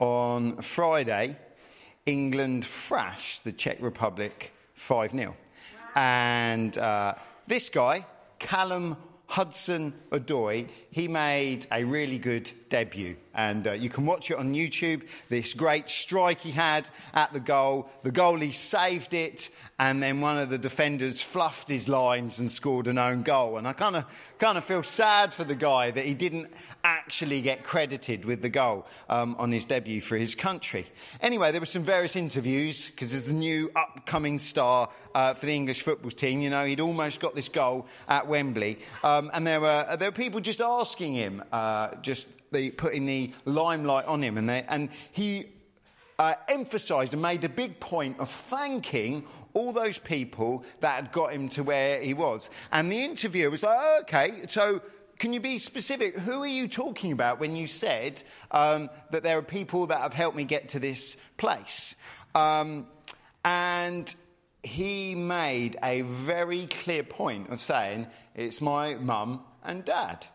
on Friday, England thrashed the Czech Republic 5 0. And uh, this guy, Callum Hudson Odoi, he made a really good debut. And uh, you can watch it on YouTube. This great strike he had at the goal. The goalie saved it, and then one of the defenders fluffed his lines and scored an own goal. And I kind of kind of feel sad for the guy that he didn't actually get credited with the goal um, on his debut for his country. Anyway, there were some various interviews because there's a new upcoming star uh, for the English football team. You know, he'd almost got this goal at Wembley, um, and there were there were people just asking him, uh, just the, putting the limelight on him, and they, and he. Uh, emphasised and made a big point of thanking all those people that had got him to where he was. And the interviewer was like, oh, okay, so can you be specific? Who are you talking about when you said um, that there are people that have helped me get to this place? Um, and he made a very clear point of saying, it's my mum and dad.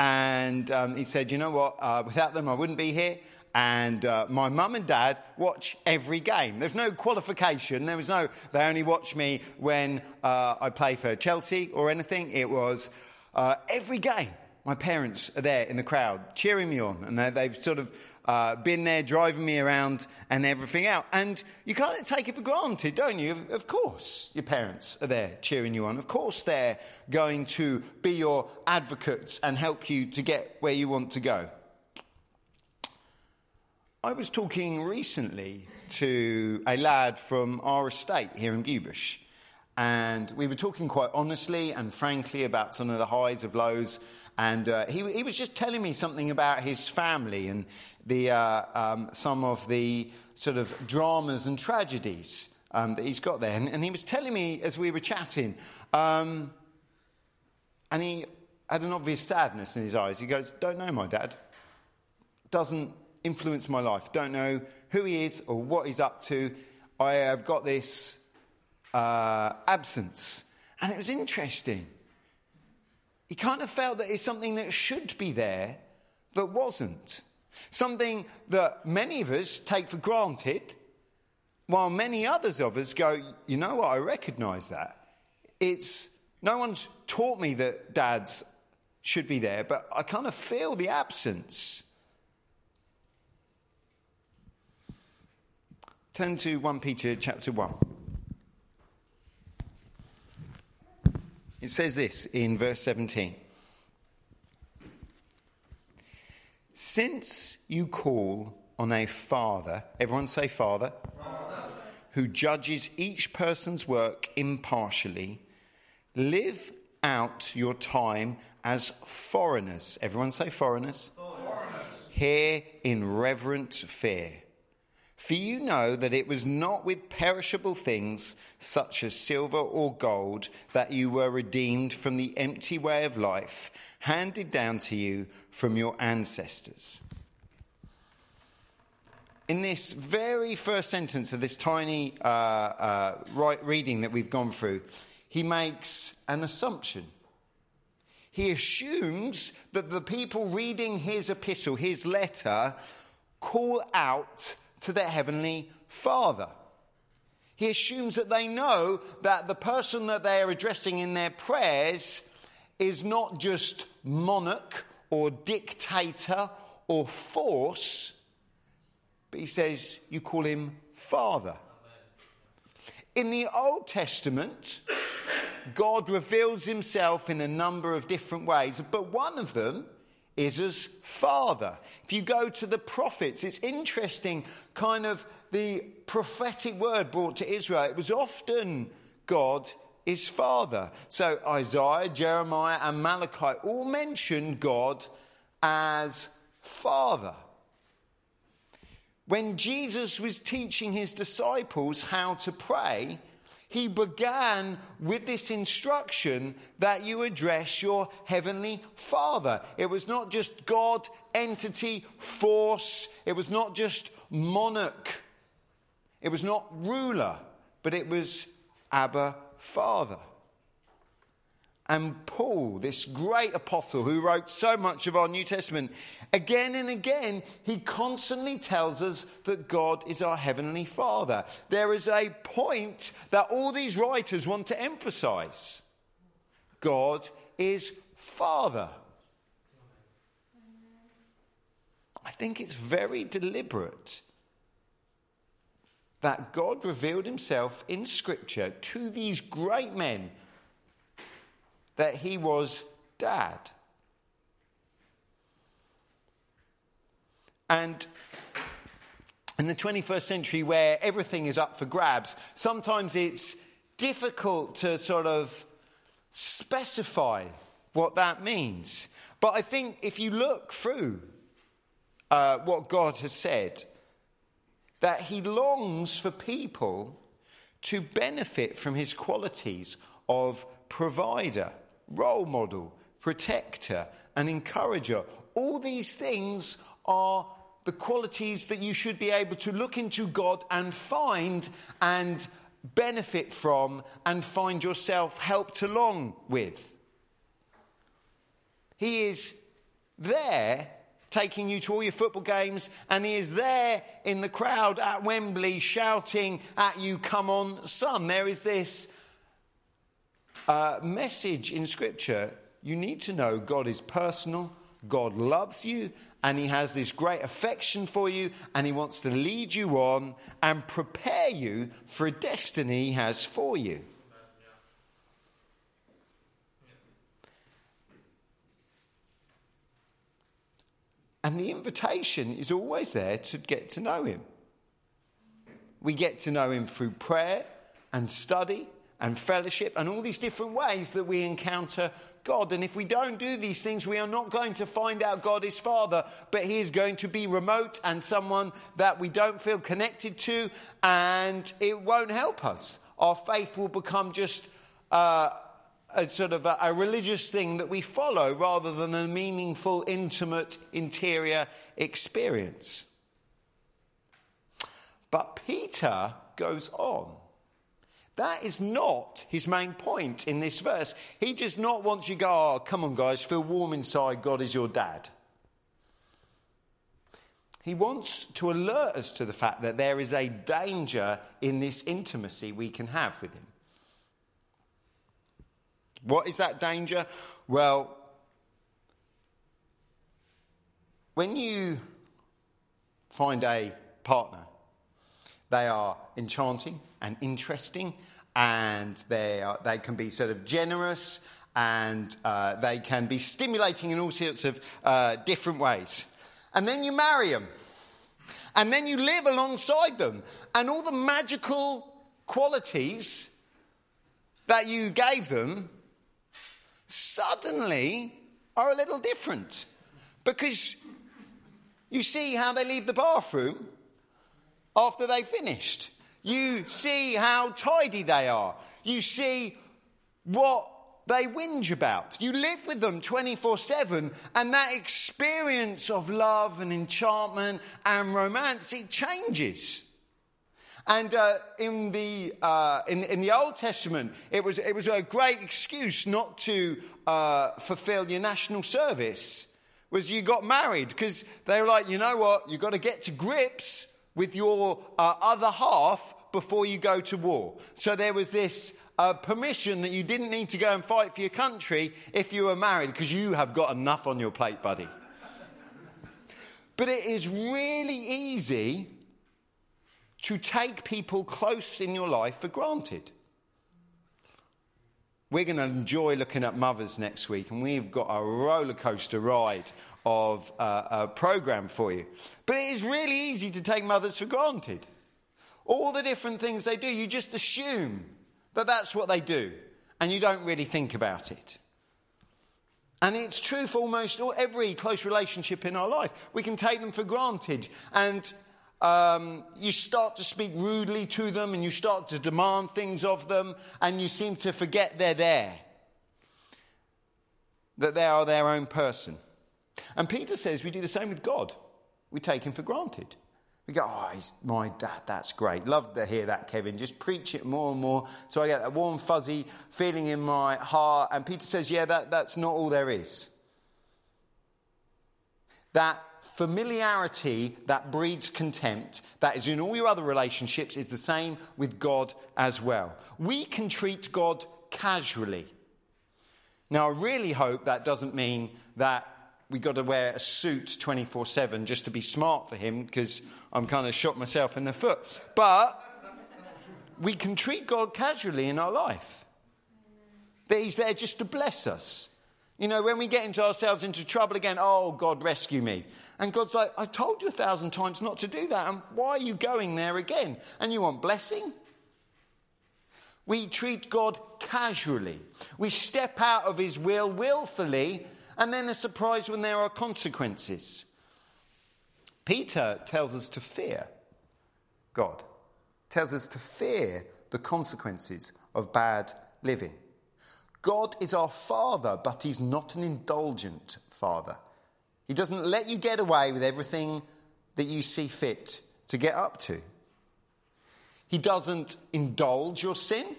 And um, he said, you know what, uh, without them I wouldn't be here. And uh, my mum and dad watch every game. There's no qualification. There was no, they only watch me when uh, I play for Chelsea or anything. It was, uh, every game, my parents are there in the crowd cheering me on, and they've sort of uh, been there driving me around and everything out. And you can't take it for granted, don't you? Of course, your parents are there cheering you on. Of course, they're going to be your advocates and help you to get where you want to go. I was talking recently to a lad from our estate here in Bewbush. And we were talking quite honestly and frankly about some of the highs of lows. And uh, he, he, was just telling me something about his family and the, uh, um, some of the sort of dramas and tragedies um, that he's got there. And, and, he was telling me as we were chatting, um, and he had an obvious sadness in his eyes. He goes, Don't know my dad. Doesn't influence my life. Don't know who he is or what he's up to. I have got this uh, absence. And it was interesting. He kind of felt that it's something that should be there that wasn't. Something that many of us take for granted, while many others of us go, you know what, I recognize that. It's no one's taught me that dads should be there, but I kind of feel the absence. Turn to 1 Peter chapter 1. It says this in verse 17 Since you call on a father, everyone say father, father, who judges each person's work impartially, live out your time as foreigners. Everyone say foreigners. foreigners. Here in reverent fear. For you know that it was not with perishable things, such as silver or gold, that you were redeemed from the empty way of life handed down to you from your ancestors. In this very first sentence of this tiny uh, uh, right reading that we've gone through, he makes an assumption. He assumes that the people reading his epistle, his letter, call out to their heavenly Father. He assumes that they know that the person that they are addressing in their prayers is not just monarch or dictator or force, but he says you call him Father. In the Old Testament, God reveals himself in a number of different ways, but one of them is as father. If you go to the prophets, it's interesting, kind of the prophetic word brought to Israel. It was often God is father. So Isaiah, Jeremiah, and Malachi all mention God as father. When Jesus was teaching his disciples how to pray, he began with this instruction that you address your heavenly Father. It was not just God, entity, force. It was not just monarch. It was not ruler, but it was Abba, Father. And Paul, this great apostle who wrote so much of our New Testament, again and again, he constantly tells us that God is our heavenly Father. There is a point that all these writers want to emphasize God is Father. I think it's very deliberate that God revealed himself in Scripture to these great men that he was dad. And in the 21st century, where everything is up for grabs, sometimes it's difficult to sort of specify what that means. But I think if you look through uh, what God has said, that He longs for people to benefit from His qualities of provider, role model, protector, and encourager. All these things are the qualities that you should be able to look into God and find and benefit from and find yourself helped along with. He is there taking you to all your football games, and he is there in the crowd at Wembley shouting at you, Come on, son. There is this uh, message in Scripture. You need to know God is personal, God loves you, and he has this great affection for you, and he wants to lead you on and prepare you for a destiny he has for you. And the invitation is always there to get to know him. We get to know him through prayer and study and fellowship and all these different ways that we encounter God. And if we don't do these things, we are not going to find out God is Father, but He is going to be remote and someone that we don't feel connected to, and it won't help us. Our faith will become just uh, a sort of a, a religious thing that we follow rather than a meaningful, intimate, interior experience. But Peter goes on that is not his main point in this verse. He just not wants you to go, oh, come on, guys, feel warm inside. God is your dad. He wants to alert us to the fact that there is a danger in this intimacy we can have with him. What is that danger? Well, when you find a partner, they are enchanting and interesting and they, are, they can be sort of generous and uh, they can be stimulating in all sorts of uh, different ways. And then you marry them. And then you live alongside them. And all the magical qualities that you gave them suddenly are a little different. Because you see how they leave the bathroom after they finished. You see how tidy they are. You see what they whinge about. You live with them 24 7, and that experience of love and enchantment and romance, it changes. And uh, in, the, uh, in, in, the Old Testament, it was, it was a great excuse not to uh, fulfill your national service, was you got married, because they were like, you know what, you've got to get to grips with your uh, other half before you go to war. So there was this uh, permission that you didn't need to go and fight for your country if you were married because you have got enough on your plate, buddy. but it is really easy to take people close in your life for granted. We're going to enjoy looking at mothers next week, and we've got a roller coaster ride of uh, a program for you. But it is really easy to take mothers for granted. All the different things they do, you just assume that that's what they do, and you don't really think about it. And it's true for almost all, every close relationship in our life. We can take them for granted, and um, you start to speak rudely to them, and you start to demand things of them, and you seem to forget they're there, that they are their own person. And Peter says we do the same with God. We take him for granted. We go, oh, he's my dad, that's great. Love to hear that, Kevin. Just preach it more and more. So I get that warm, fuzzy feeling in my heart. And Peter says, yeah, that, that's not all there is. That familiarity that breeds contempt, that is in all your other relationships, is the same with God as well. We can treat God casually. Now, I really hope that doesn't mean that we've got to wear a suit 24 7 just to be smart for him, because I'm kind of shot myself in the foot. But we can treat God casually in our life. That He's there just to bless us. You know, when we get into ourselves into trouble again, oh, God, rescue me. And God's like, I told you a thousand times not to do that. And why are you going there again? And you want blessing? We treat God casually. We step out of His will willfully, and then are surprised when there are consequences. Peter tells us to fear God, tells us to fear the consequences of bad living. God is our Father, but He's not an indulgent Father. He doesn't let you get away with everything that you see fit to get up to. He doesn't indulge your sin,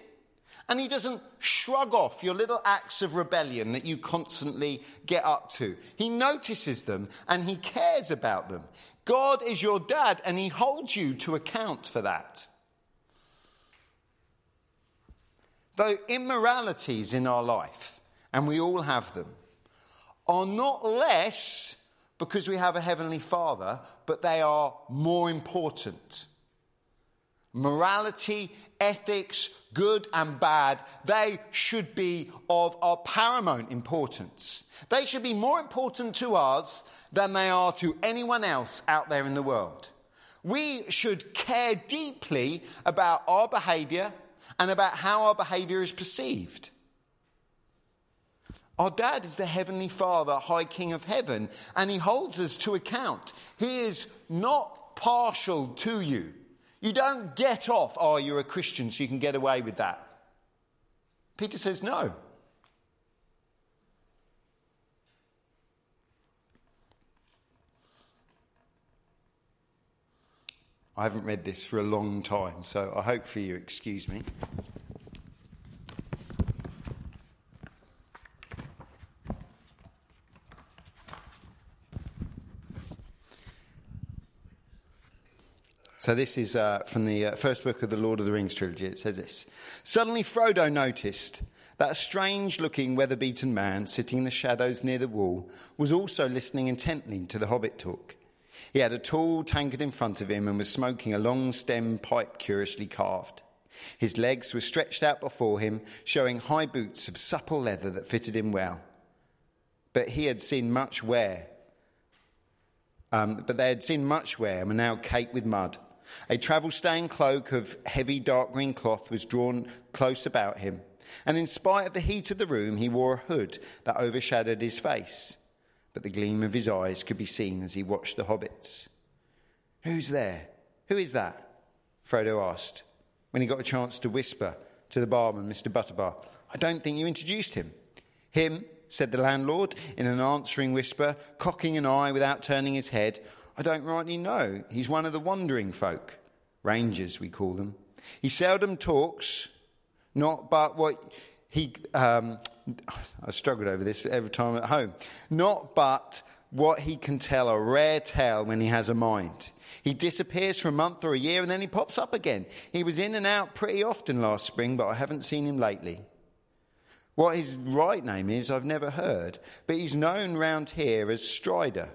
and He doesn't shrug off your little acts of rebellion that you constantly get up to. He notices them and He cares about them. God is your dad, and He holds you to account for that. Though immoralities in our life, and we all have them, are not less because we have a Heavenly Father, but they are more important. Morality, ethics, good and bad, they should be of our paramount importance. They should be more important to us than they are to anyone else out there in the world. We should care deeply about our behavior and about how our behavior is perceived. Our dad is the Heavenly Father, High King of Heaven, and He holds us to account. He is not partial to you. You don't get off, oh, you're a Christian, so you can get away with that. Peter says no. I haven't read this for a long time, so I hope for you excuse me. So, this is uh, from the uh, first book of the Lord of the Rings trilogy. It says this Suddenly, Frodo noticed that a strange looking, weather beaten man sitting in the shadows near the wall was also listening intently to the hobbit talk. He had a tall tankard in front of him and was smoking a long stemmed pipe curiously carved. His legs were stretched out before him, showing high boots of supple leather that fitted him well. But he had seen much wear. Um, but they had seen much wear and were now caked with mud. A travel stained cloak of heavy dark green cloth was drawn close about him, and in spite of the heat of the room, he wore a hood that overshadowed his face. But the gleam of his eyes could be seen as he watched the hobbits. Who's there? Who is that? Frodo asked, when he got a chance to whisper to the barman, Mr. Butterbur. I don't think you introduced him. Him, said the landlord in an answering whisper, cocking an eye without turning his head. I don't rightly know. He's one of the wandering folk. Rangers, we call them. He seldom talks, not but what he. Um, I struggled over this every time at home. Not but what he can tell a rare tale when he has a mind. He disappears for a month or a year and then he pops up again. He was in and out pretty often last spring, but I haven't seen him lately. What his right name is, I've never heard, but he's known round here as Strider.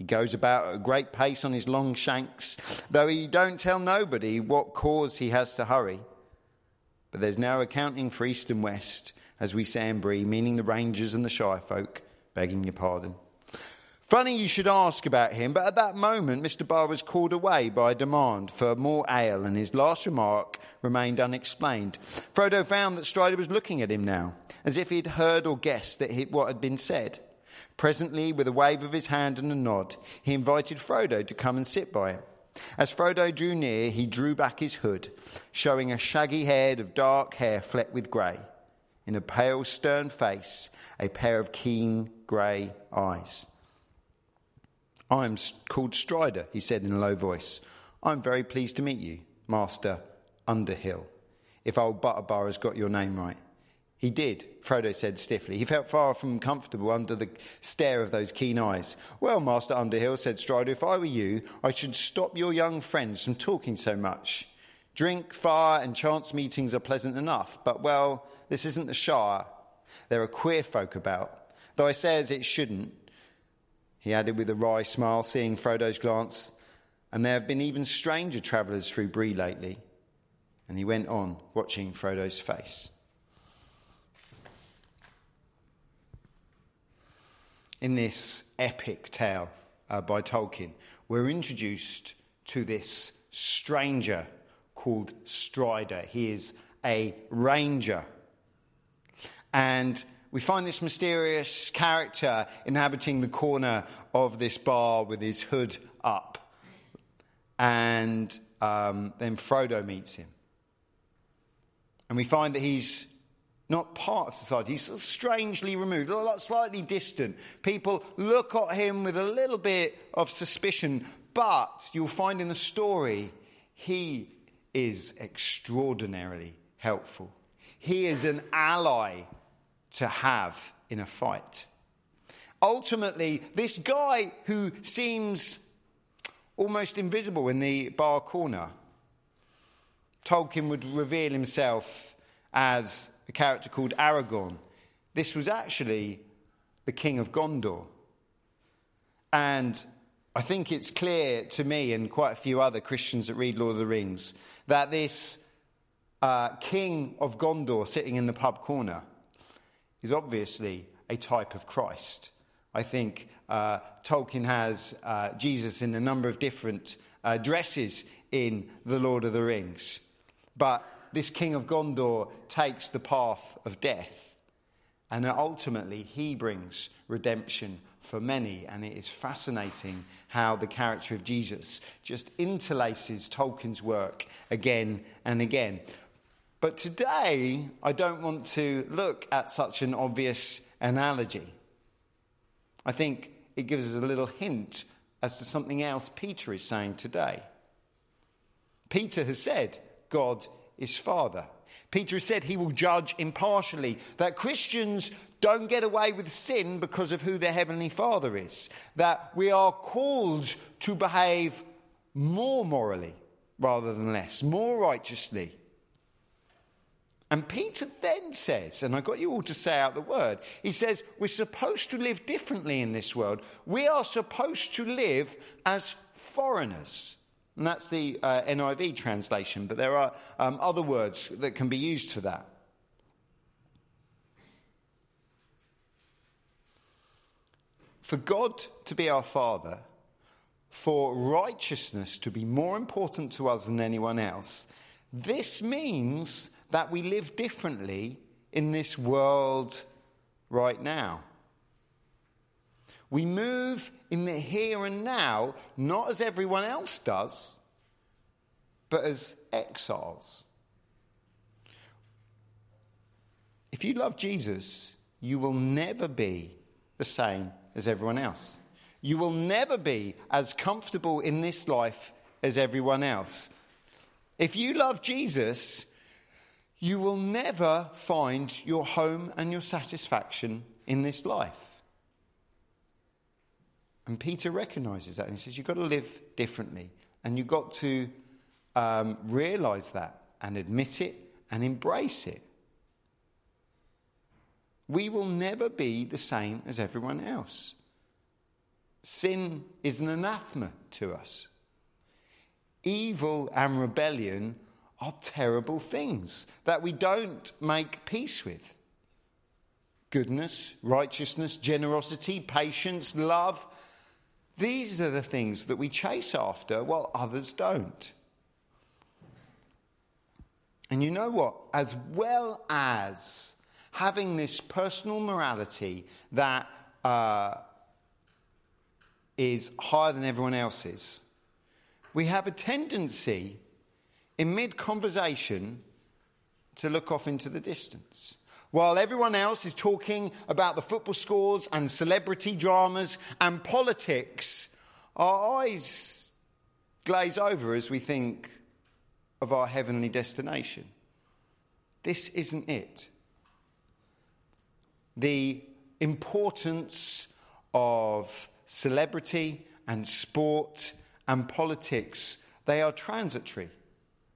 He goes about at a great pace on his long shanks, though he don't tell nobody what cause he has to hurry. But there's no accounting for east and west, as we say in Bree, meaning the rangers and the shy folk, begging your pardon. Funny you should ask about him, but at that moment Mr. Barr was called away by a demand for more ale, and his last remark remained unexplained. Frodo found that Strider was looking at him now, as if he had heard or guessed that he, what had been said. Presently, with a wave of his hand and a nod, he invited Frodo to come and sit by him. As Frodo drew near, he drew back his hood, showing a shaggy head of dark hair flecked with grey. In a pale, stern face, a pair of keen grey eyes. I am called Strider, he said in a low voice. I'm very pleased to meet you, Master Underhill, if old Butterbur has got your name right. He did, Frodo said stiffly. He felt far from comfortable under the stare of those keen eyes. Well, Master Underhill, said Strider, if I were you, I should stop your young friends from talking so much. Drink, fire, and chance meetings are pleasant enough, but, well, this isn't the Shire. There are queer folk about. Though I say as it shouldn't, he added with a wry smile, seeing Frodo's glance, and there have been even stranger travellers through Bree lately. And he went on, watching Frodo's face. In this epic tale uh, by Tolkien, we're introduced to this stranger called Strider. He is a ranger. And we find this mysterious character inhabiting the corner of this bar with his hood up. And um, then Frodo meets him. And we find that he's not part of society. He's strangely removed, slightly distant. People look at him with a little bit of suspicion, but you'll find in the story he is extraordinarily helpful. He is an ally to have in a fight. Ultimately, this guy who seems almost invisible in the bar corner, Tolkien would reveal himself as a character called Aragorn. This was actually the king of Gondor. And I think it's clear to me and quite a few other Christians that read Lord of the Rings that this uh, king of Gondor sitting in the pub corner is obviously a type of Christ. I think uh, Tolkien has uh, Jesus in a number of different uh, dresses in The Lord of the Rings. But this king of Gondor takes the path of death. And ultimately, he brings redemption for many. And it is fascinating how the character of Jesus just interlaces Tolkien's work again and again. But today, I don't want to look at such an obvious analogy. I think it gives us a little hint as to something else Peter is saying today. Peter has said, God is Father. Peter has said he will judge impartially, that Christians don't get away with sin because of who their Heavenly Father is, that we are called to behave more morally rather than less, more righteously. And Peter then says, and I got you all to say out the word, he says, we're supposed to live differently in this world. We are supposed to live as foreigners. And that's the uh, NIV translation, but there are um, other words that can be used for that. For God to be our Father, for righteousness to be more important to us than anyone else, this means that we live differently in this world right now. We move in the here and now, not as everyone else does, but as exiles. If you love Jesus, you will never be the same as everyone else. You will never be as comfortable in this life as everyone else. If you love Jesus, you will never find your home and your satisfaction in this life. And Peter recognizes that and he says, You've got to live differently. And you've got to um, realize that and admit it and embrace it. We will never be the same as everyone else. Sin is an anathema to us. Evil and rebellion are terrible things that we don't make peace with. Goodness, righteousness, generosity, patience, love, these are the things that we chase after while others don't. And you know what? As well as having this personal morality that uh, is higher than everyone else's, we have a tendency in mid conversation to look off into the distance. While everyone else is talking about the football scores and celebrity dramas and politics, our eyes glaze over as we think of our heavenly destination. This isn't it. The importance of celebrity and sport and politics, they are transitory.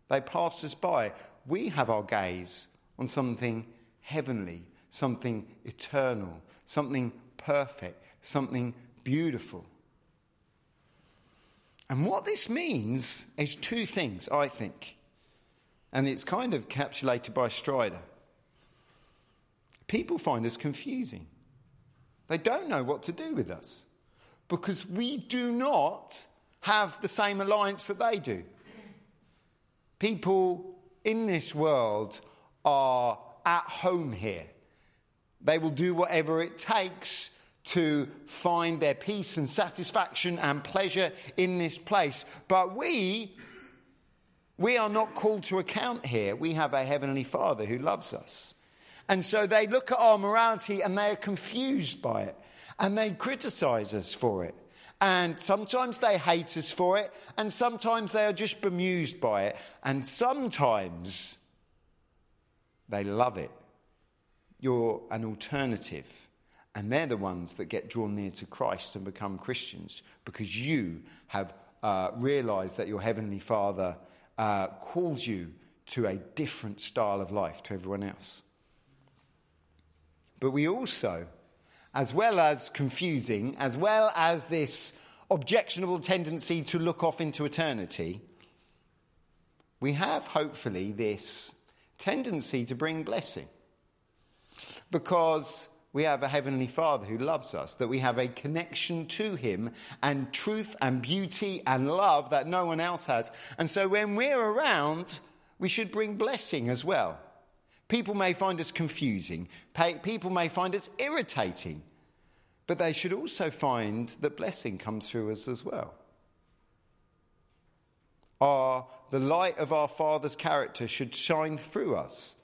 They pass us by. We have our gaze on something heavenly, something eternal, something perfect, something beautiful. And what this means is two things, I think. And it's kind of encapsulated by Strider. People find us confusing. They don't know what to do with us because we do not have the same alliance that they do. People in this world are at home here. They will do whatever it takes to find their peace and satisfaction and pleasure in this place. But we, we are not called to account here. We have a Heavenly Father who loves us. And so they look at our morality and they are confused by it and they criticize us for it. And sometimes they hate us for it, and sometimes they are just bemused by it, and sometimes they love it. You're an alternative. And they're the ones that get drawn near to Christ and become Christians because you have uh, realized that your Heavenly Father uh, calls you to a different style of life to everyone else. But we also, as well as confusing, as well as this objectionable tendency to look off into eternity, we have hopefully this tendency to bring blessing. Because we have a heavenly Father who loves us, that we have a connection to Him and truth and beauty and love that no one else has. And so when we're around, we should bring blessing as well. People may find us confusing, people may find us irritating, but they should also find that blessing comes through us as well. Our, the light of our Father's character should shine through us.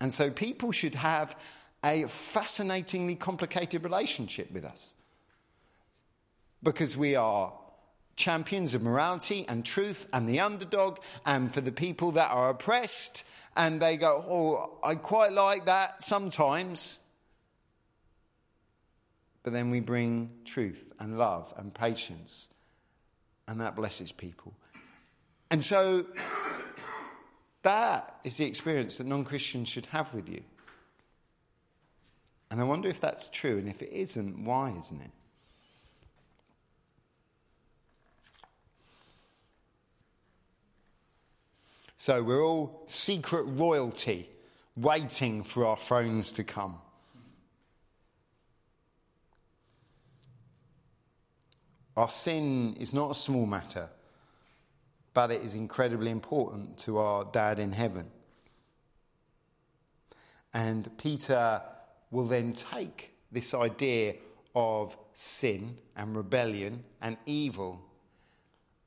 And so people should have a fascinatingly complicated relationship with us. Because we are champions of morality and truth and the underdog, and for the people that are oppressed, and they go, Oh, I quite like that sometimes. But then we bring truth and love and patience, and that blesses people. And so that is the experience that non Christians should have with you. And I wonder if that's true, and if it isn't, why isn't it? So we're all secret royalty waiting for our thrones to come. Our sin is not a small matter, but it is incredibly important to our dad in heaven. And Peter will then take this idea of sin and rebellion and evil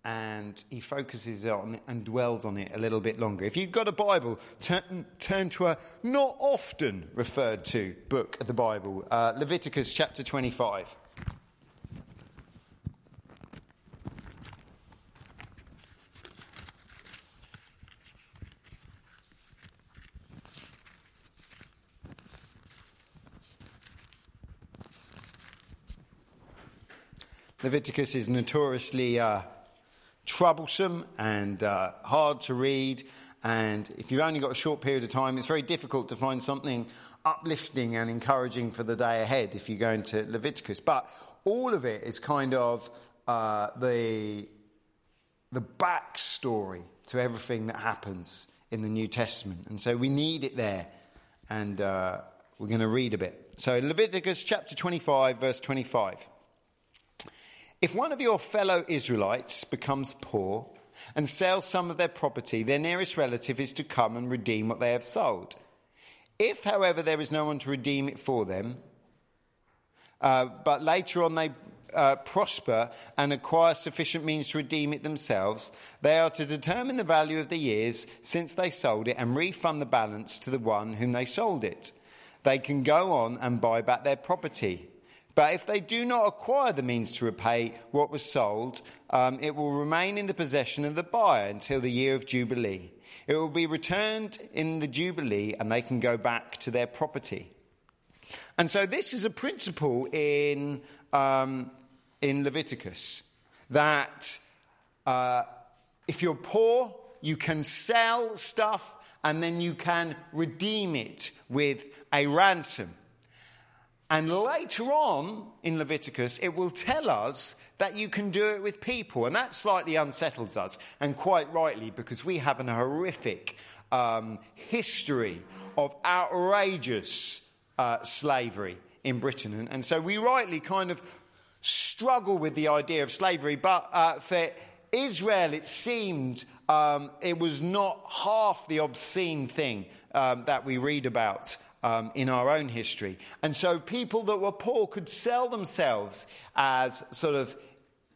and he focuses on it and dwells on it a little bit longer. If you've got a Bible, turn, turn to a not often referred to book of the Bible, uh, Leviticus chapter 25. Leviticus is notoriously uh, troublesome and uh, hard to read. And if you've only got a short period of time, it's very difficult to find something uplifting and encouraging for the day ahead if you go into Leviticus. But all of it is kind of uh, the, the backstory to everything that happens in the New Testament. And so we need it there. And uh, we're going to read a bit. So Leviticus chapter 25, verse 25. If one of your fellow Israelites becomes poor and sells some of their property, their nearest relative is to come and redeem what they have sold. If, however, there is no one to redeem it for them, uh, but later on they uh, prosper and acquire sufficient means to redeem it themselves, they are to determine the value of the years since they sold it and refund the balance to the one whom they sold it. They can go on and buy back their property But if they do not acquire the means to repay what was sold, um, it will remain in the possession of the buyer until the year of Jubilee. It will be returned in the Jubilee and they can go back to their property. And so this is a principle in, um, in Leviticus that uh, if you're poor, you can sell stuff and then you can redeem it with a ransom. And later on in Leviticus, it will tell us that you can do it with people. And that slightly unsettles us, and quite rightly, because we have an horrific um, history of outrageous uh, slavery in Britain. And, and, so we rightly kind of struggle with the idea of slavery. But uh, for Israel, it seemed um, it was not half the obscene thing um, that we read about um, in our own history. And so people that were poor could sell themselves as sort of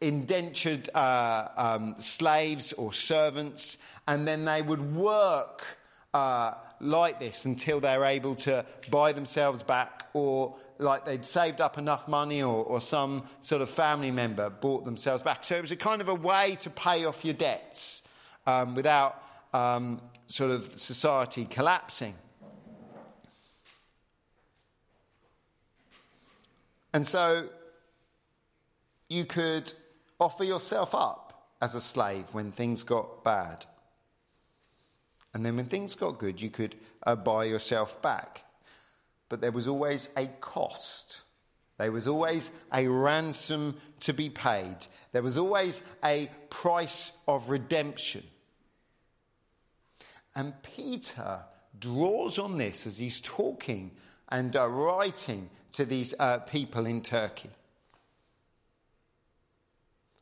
indentured uh, um, slaves or servants, and then they would work uh, like this until they're able to buy themselves back, or like they'd saved up enough money, or, or some sort of family member bought themselves back. So it was a kind of a way to pay off your debts um, without um, sort of society collapsing. And so you could offer yourself up as a slave when things got bad. And then when things got good, you could uh, buy yourself back. But there was always a cost. There was always a ransom to be paid. There was always a price of redemption. And Peter draws on this as he's talking and uh, writing to these uh, people in Turkey.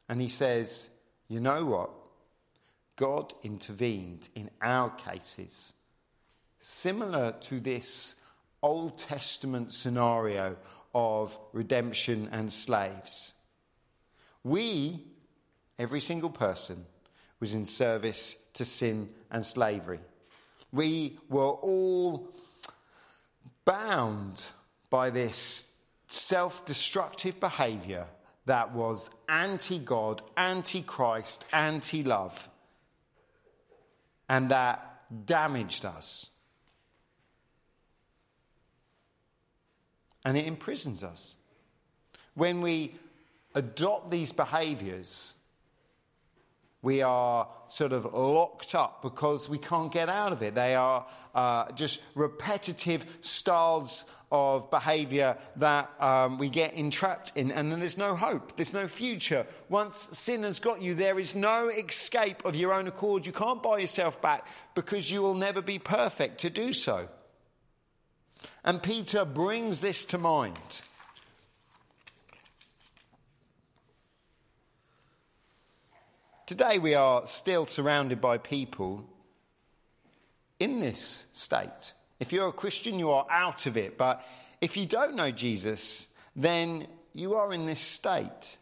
And he says, You know what? God intervened in our cases, similar to this Old Testament scenario of redemption and slaves. We, every single person, was in service to sin and slavery. We were all bound by this self destructive behavior that was anti God, anti Christ, anti love, and that damaged us. And it imprisons us. When we adopt these behaviors, we are sort of locked up because we can't get out of it. They are uh, just repetitive styles of behavior that um, we get entrapped in, and then there's no hope, there's no future. Once sin has got you, there is no escape of your own accord. You can't buy yourself back because you will never be perfect to do so. And Peter brings this to mind. Today we are still surrounded by people in this state. If you're a Christian, you are out of it. But if you don't know Jesus, then you are in this state.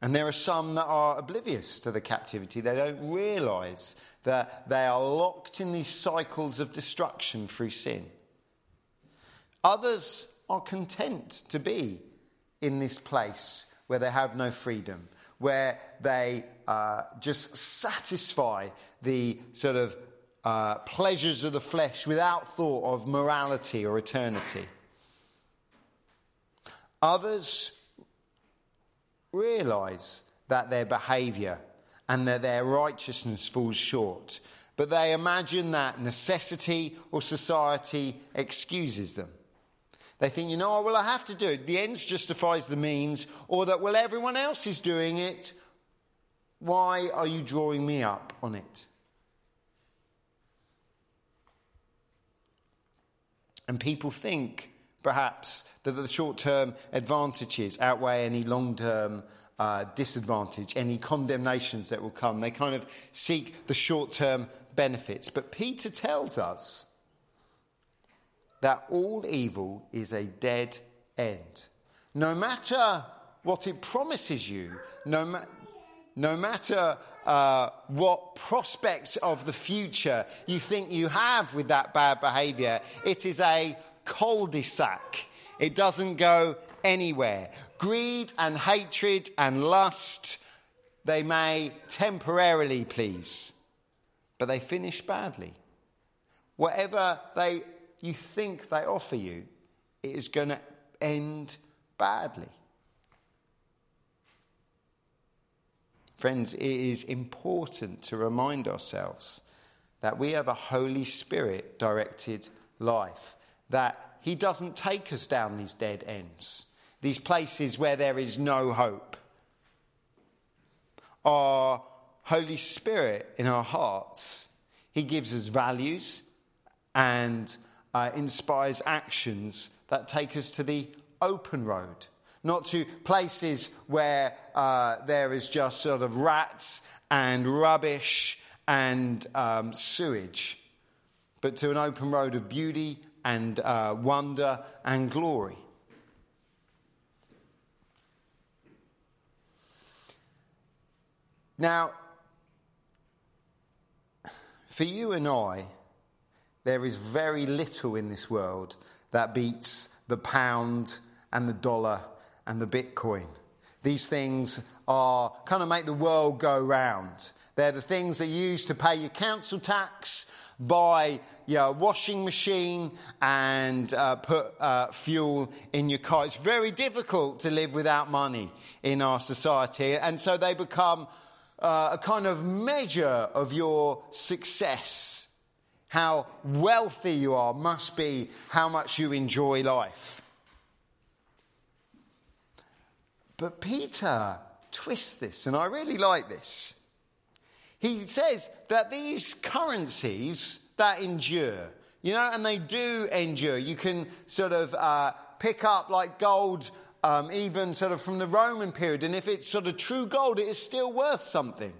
And there are some that are oblivious to the captivity. They don't realize that they are locked in these cycles of destruction through sin. Others are content to be in this place where they have no freedom, where they uh, just satisfy the sort of uh, pleasures of the flesh without thought of morality or eternity. Others realize that their behavior and that their righteousness falls short, but they imagine that necessity or society excuses them. They think, you know, oh, well, I have to do it. The ends justifies the means, or that, well, everyone else is doing it. Why are you drawing me up on it? And people think, perhaps, that the short term advantages outweigh any long term uh, disadvantage, any condemnations that will come. They kind of seek the short term benefits. But Peter tells us that all evil is a dead end. No matter what it promises you, no, ma- no matter uh, what prospects of the future you think you have with that bad behavior, it is a cul de sac. It doesn't go anywhere. Greed and hatred and lust, they may temporarily please, but they finish badly. Whatever they, you think they offer you, it is going to end badly. Friends, it is important to remind ourselves that we have a Holy Spirit directed life, that He doesn't take us down these dead ends, these places where there is no hope. Our Holy Spirit in our hearts, He gives us values and uh, inspires actions that take us to the open road not to places where uh, there is just sort of rats and rubbish and um, sewage, but to an open road of beauty and uh, wonder and glory. Now, for you and I, there is very little in this world that beats the pound and the dollar and the Bitcoin. These things are kind of make the world go round. They're the things that you use to pay your council tax, buy your washing machine, and uh, put uh, fuel in your car. It's very difficult to live without money in our society, and so they become uh, a kind of measure of your success. How wealthy you are must be how much you enjoy life. But Peter twists this, and I really like this. He says that these currencies that endure, you know, and they do endure. You can sort of uh, pick up like gold, um, even sort of from the Roman period, and if it's sort of true gold, it is still worth something.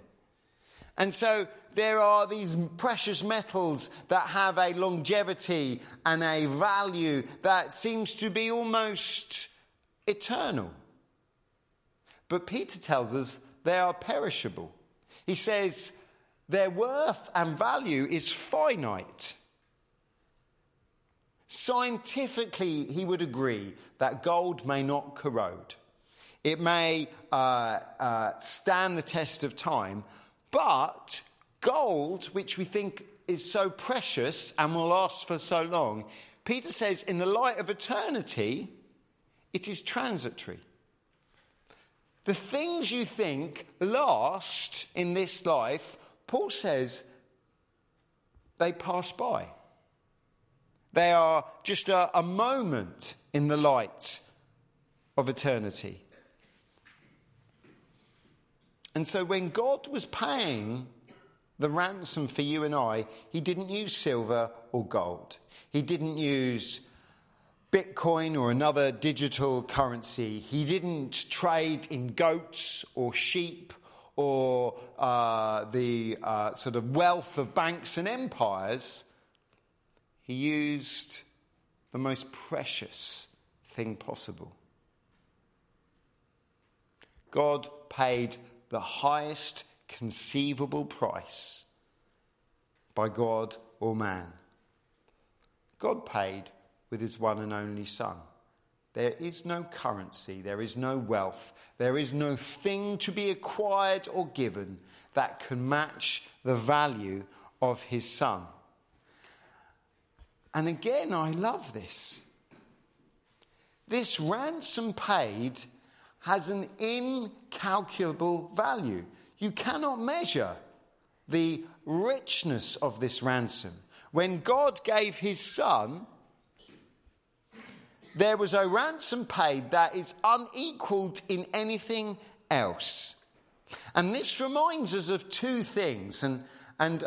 And so there are these precious metals that have a longevity and a value that seems to be almost eternal. But Peter tells us they are perishable. He says their worth and value is finite. Scientifically, he would agree that gold may not corrode. It may uh, uh, stand the test of time, but gold, which we think is so precious and will last for so long, Peter says, in the light of eternity, it is transitory. The things you think last in this life, Paul says, they pass by. They are just a, a moment in the light of eternity. And so when God was paying the ransom for you and I, he didn't use silver or gold. He didn't use Bitcoin or another digital currency. He didn't trade in goats or sheep or uh, the uh, sort of wealth of banks and empires. He used the most precious thing possible. God paid the highest conceivable price by God or man. God paid with his one and only Son. There is no currency, there is no wealth, there is no thing to be acquired or given that can match the value of his Son. And again, I love this. This ransom paid has an incalculable value. You cannot measure the richness of this ransom. When God gave his Son, there was a ransom paid that is unequaled in anything else. And this reminds us of two things. And, and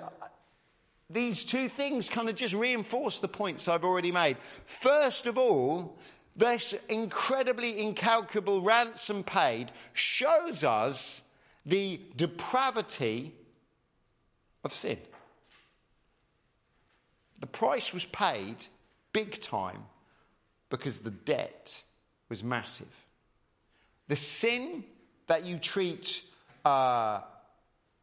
these two things kind of just reinforce the points I've already made. First of all, this incredibly incalculable ransom paid shows us the depravity of sin. The price was paid big time because the debt was massive. The sin that you treat uh,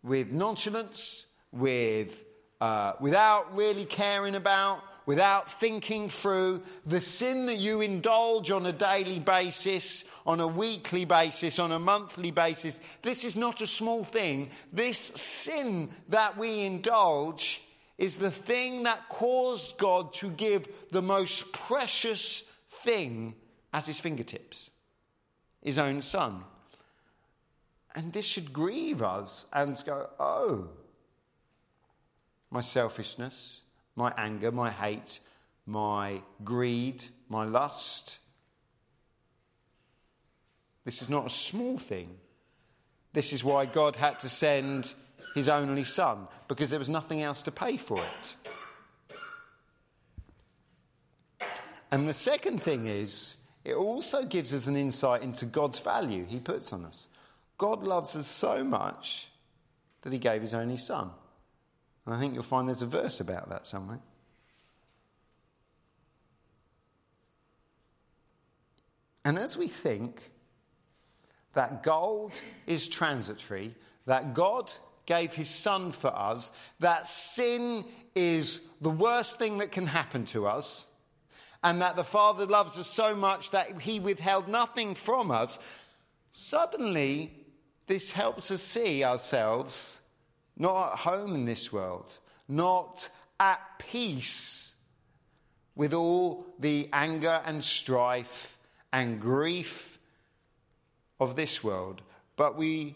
with nonchalance, with, uh, without really caring about, without thinking through the sin that you indulge on a daily basis, on a weekly basis, on a monthly basis. This is not a small thing. This sin that we indulge is the thing that caused God to give the most precious thing at his fingertips his own son. And this should grieve us and go, oh, my selfishness, my anger, my hate, my greed, my lust. This is not a small thing. This is why God had to send his only son, because there was nothing else to pay for it. And the second thing is, it also gives us an insight into God's value he puts on us. God loves us so much that he gave his only son. And I think you'll find there's a verse about that somewhere. And as we think that gold is transitory, that God gave his son for us, that sin is the worst thing that can happen to us, and that the Father loves us so much that he withheld nothing from us, suddenly this helps us see ourselves not at home in this world, not at peace with all the anger and strife and grief of this world, but we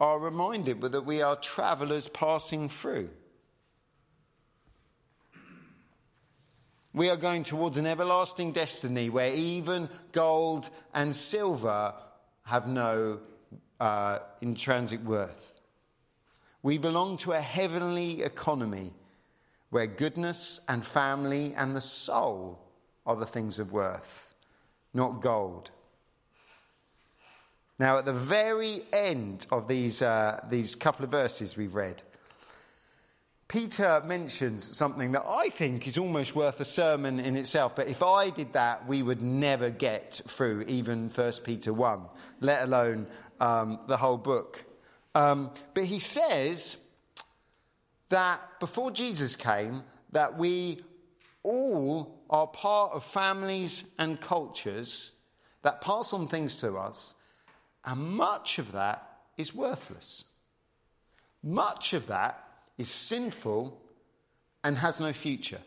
are reminded that we are travelers passing through. We are going towards an everlasting destiny where even gold and silver have no uh, intrinsic worth. We belong to a heavenly economy where goodness and family and the soul are the things of worth, not gold. Now, at the very end of these, uh, these couple of verses we've read, Peter mentions something that I think is almost worth a sermon in itself, but if I did that, we would never get through even 1 Peter 1, let alone um, the whole book. Um, but he says that before Jesus came, that we all are part of families and cultures that pass on things to us, and much of that is worthless. Much of that is sinful and has no future.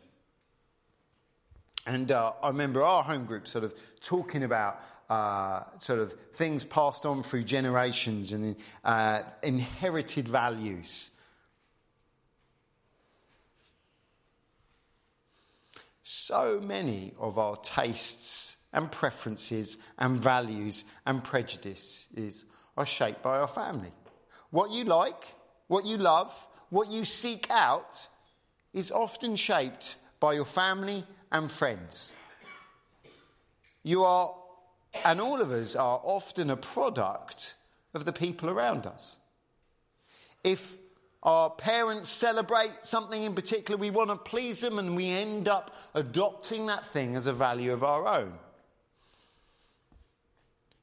And uh, I remember our home group sort of talking about uh, sort of things passed on through generations and uh, inherited values. So many of our tastes and preferences and values and prejudices are shaped by our family. What you like, what you love, what you seek out is often shaped by your family and friends. You are and all of us are often a product of the people around us. If our parents celebrate something in particular, we want to please them and we end up adopting that thing as a value of our own.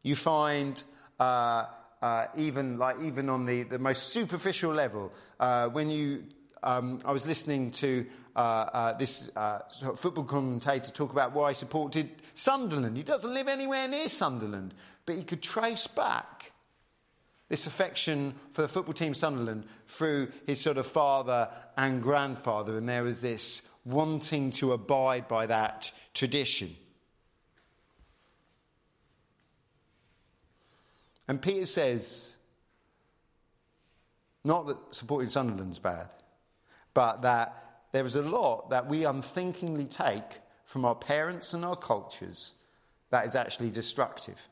You find uh, uh, even like even on the, the most superficial level, uh, when you um, I was listening to uh, uh, this uh, football commentator talk about why he supported Sunderland. He doesn't live anywhere near Sunderland, but he could trace back this affection for the football team Sunderland through his sort of father and grandfather, and there was this wanting to abide by that tradition. And Peter says, not that supporting Sunderland's bad, but that there is a lot that we unthinkingly take from our parents and our cultures that is actually destructive.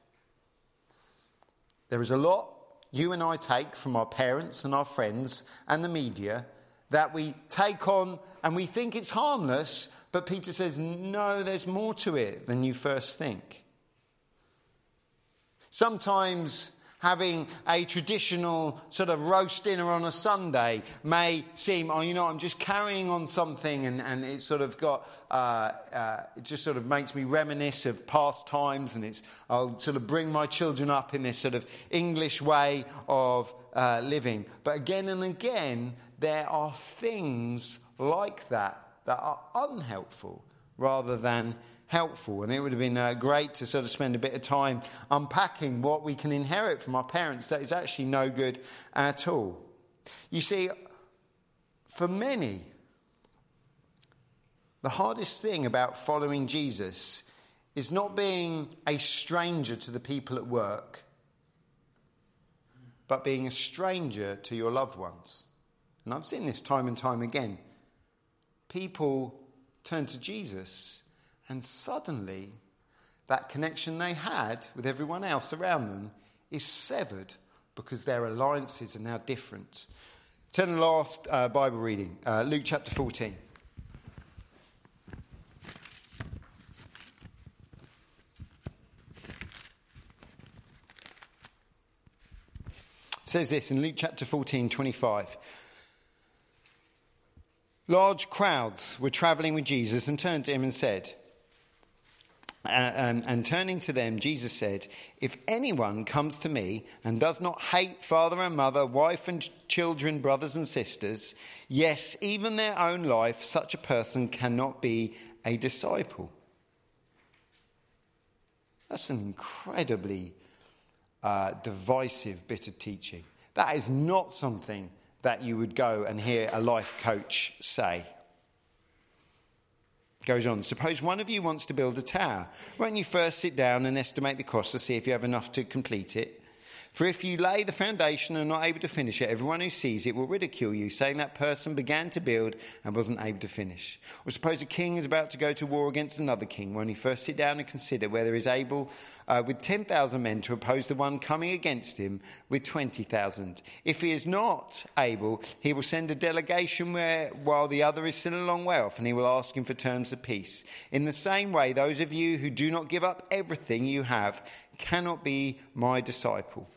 There is a lot you and I take from our parents and our friends and the media that we take on and we think it's harmless, but Peter says, no, there's more to it than you first think. Sometimes having a traditional sort of roast dinner on a Sunday may seem, oh, you know, I'm just carrying on something and, and sort of got, uh, uh, it just sort of makes me reminisce of past times and it's, I'll sort of bring my children up in this sort of English way of uh, living. But again and again, there are things like that that are unhelpful rather than helpful. And it would have been uh, great to sort of spend a bit of time unpacking what we can inherit from our parents that is actually no good at all. You see, for many, the hardest thing about following Jesus is not being a stranger to the people at work, but being a stranger to your loved ones. And I've seen this time and time again. People turn to Jesus, and suddenly that connection they had with everyone else around them is severed because their alliances are now different. Turn to the last uh, Bible reading, uh, Luke chapter 14. It says this in Luke chapter 14, 25. Large crowds were traveling with Jesus and turned to him and said, and, and, turning to them, Jesus said, If anyone comes to me and does not hate father and mother, wife and children, brothers and sisters, yes, even their own life, such a person cannot be a disciple. That's an incredibly uh, divisive bit of teaching. That is not something that you would go and hear a life coach say. Goes on, suppose one of you wants to build a tower. Won't you first sit down and estimate the cost to see if you have enough to complete it? For if you lay the foundation and are not able to finish it, everyone who sees it will ridicule you, saying that person began to build and wasn't able to finish. Or suppose a king is about to go to war against another king. Won't he first sit down and consider whether he is able uh, with 10,000 men to oppose the one coming against him with 20,000. If he is not able, he will send a delegation where, while the other is still a long way off, and he will ask him for terms of peace. In the same way, those of you who do not give up everything you have cannot be my disciple.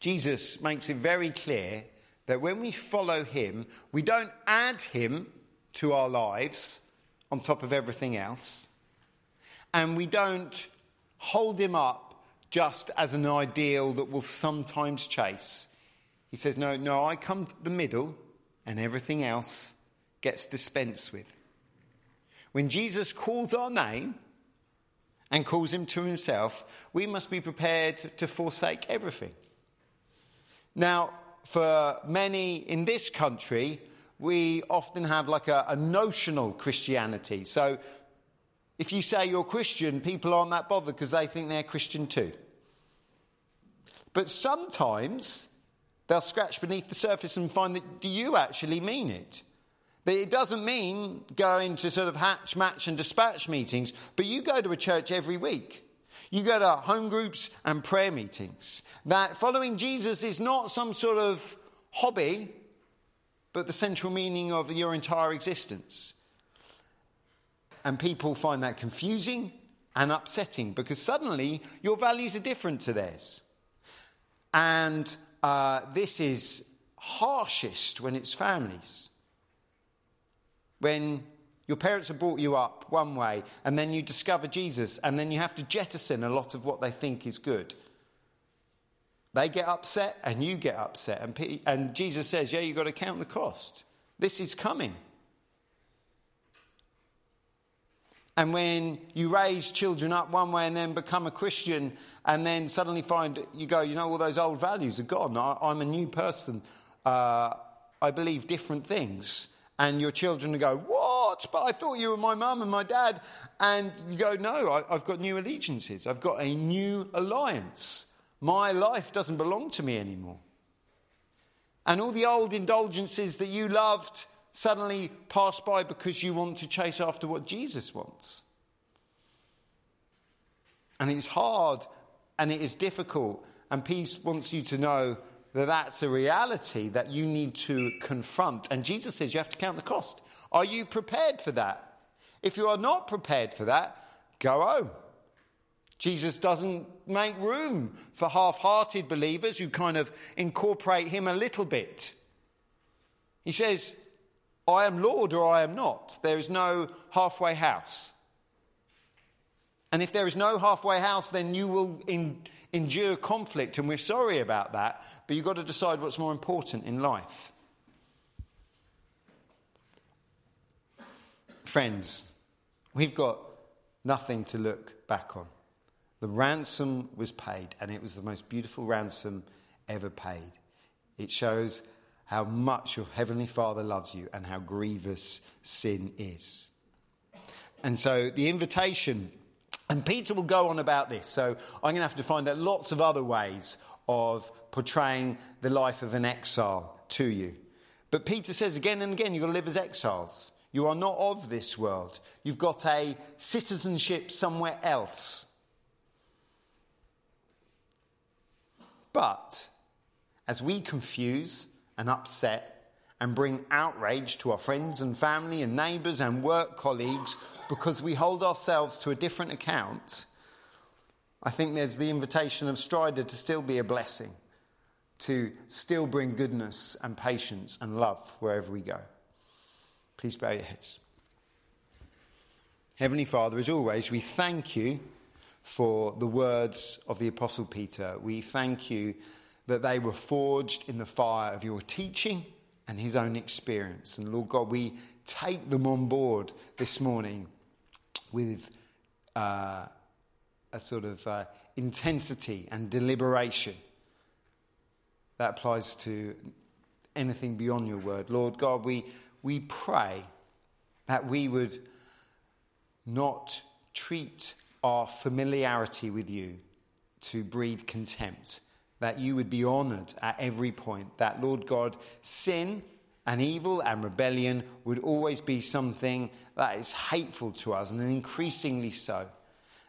Jesus makes it very clear that when we follow him, we don't add him to our lives on top of everything else, and we don't hold him up just as an ideal that we'll sometimes chase. He says, No, no, I come to the middle, and everything else gets dispensed with. When Jesus calls our name and calls him to himself, we must be prepared to forsake everything. Now, for many in this country, we often have like a, a, notional Christianity. So if you say you're Christian, people aren't that bothered because they think they're Christian too. But sometimes they'll scratch beneath the surface and find that do you actually mean it? That it doesn't mean going to sort of hatch, match, and dispatch meetings, but you go to a church every week. You go to home groups and prayer meetings. That following Jesus is not some sort of hobby, but the central meaning of your entire existence. And people find that confusing and upsetting because suddenly your values are different to theirs. And uh, this is harshest when it's families. When your parents have brought you up one way, and then you discover Jesus, and then you have to jettison a lot of what they think is good. They get upset, and you get upset. And, and Jesus says, Yeah, you've got to count the cost. This is coming. And when you raise children up one way and then become a Christian, and then suddenly find you go, you know, all those old values are gone. I, am a new person. Uh, I believe different things. And your children go, What? But I thought you were my mum and my dad. And you go, No, I, I've got new allegiances. I've got a new alliance. My life doesn't belong to me anymore. And all the old indulgences that you loved suddenly pass by because you want to chase after what Jesus wants. And it's hard and it is difficult. And peace wants you to know that that's a reality that you need to confront. And Jesus says you have to count the cost. Are you prepared for that? If you are not prepared for that, go home. Jesus doesn't make room for half hearted believers who kind of incorporate him a little bit. He says, I am Lord or I am not. There is no halfway house. And if there is no halfway house, then you will in, endure conflict, and we're sorry about that, but you've got to decide what's more important in life. Friends, we've got nothing to look back on. The ransom was paid, and it was the most beautiful ransom ever paid. It shows how much your Heavenly Father loves you and how grievous sin is. And so the invitation, and Peter will go on about this, so I'm going to have to find out lots of other ways of portraying the life of an exile to you. But Peter says again and again, you've got to live as exiles. You are not of this world. You've got a citizenship somewhere else. But as we confuse and upset and bring outrage to our friends and family and neighbours and work colleagues because we hold ourselves to a different account, I think there's the invitation of Strider to still be a blessing, to still bring goodness and patience and love wherever we go. Please bow your heads. Heavenly Father, as always, we thank you for the words of the Apostle Peter. We thank you that they were forged in the fire of your teaching and his own experience. And Lord God, we take them on board this morning with uh, a sort of uh, intensity and deliberation that applies to anything beyond your word. Lord God, we, we pray that we would not treat our familiarity with you to breed contempt, that you would be honoured at every point, that, Lord God, sin and evil and rebellion would always be something that is hateful to us and increasingly so.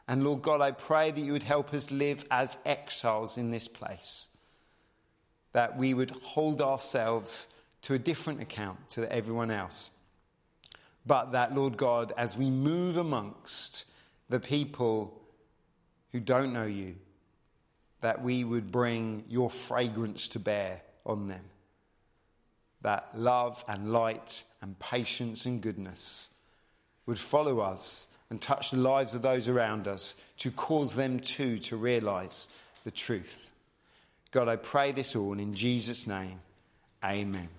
And Lord God, I pray that you would help us live as exiles in this place, that we would hold ourselves to a different account to everyone else. But that, Lord God, as we move amongst the people who don't know you, that we would bring your fragrance to bear on them. That love and light and patience and goodness would follow us and touch the lives of those around us to cause them too to realize the truth. God, I pray this all in Jesus' name. Amen.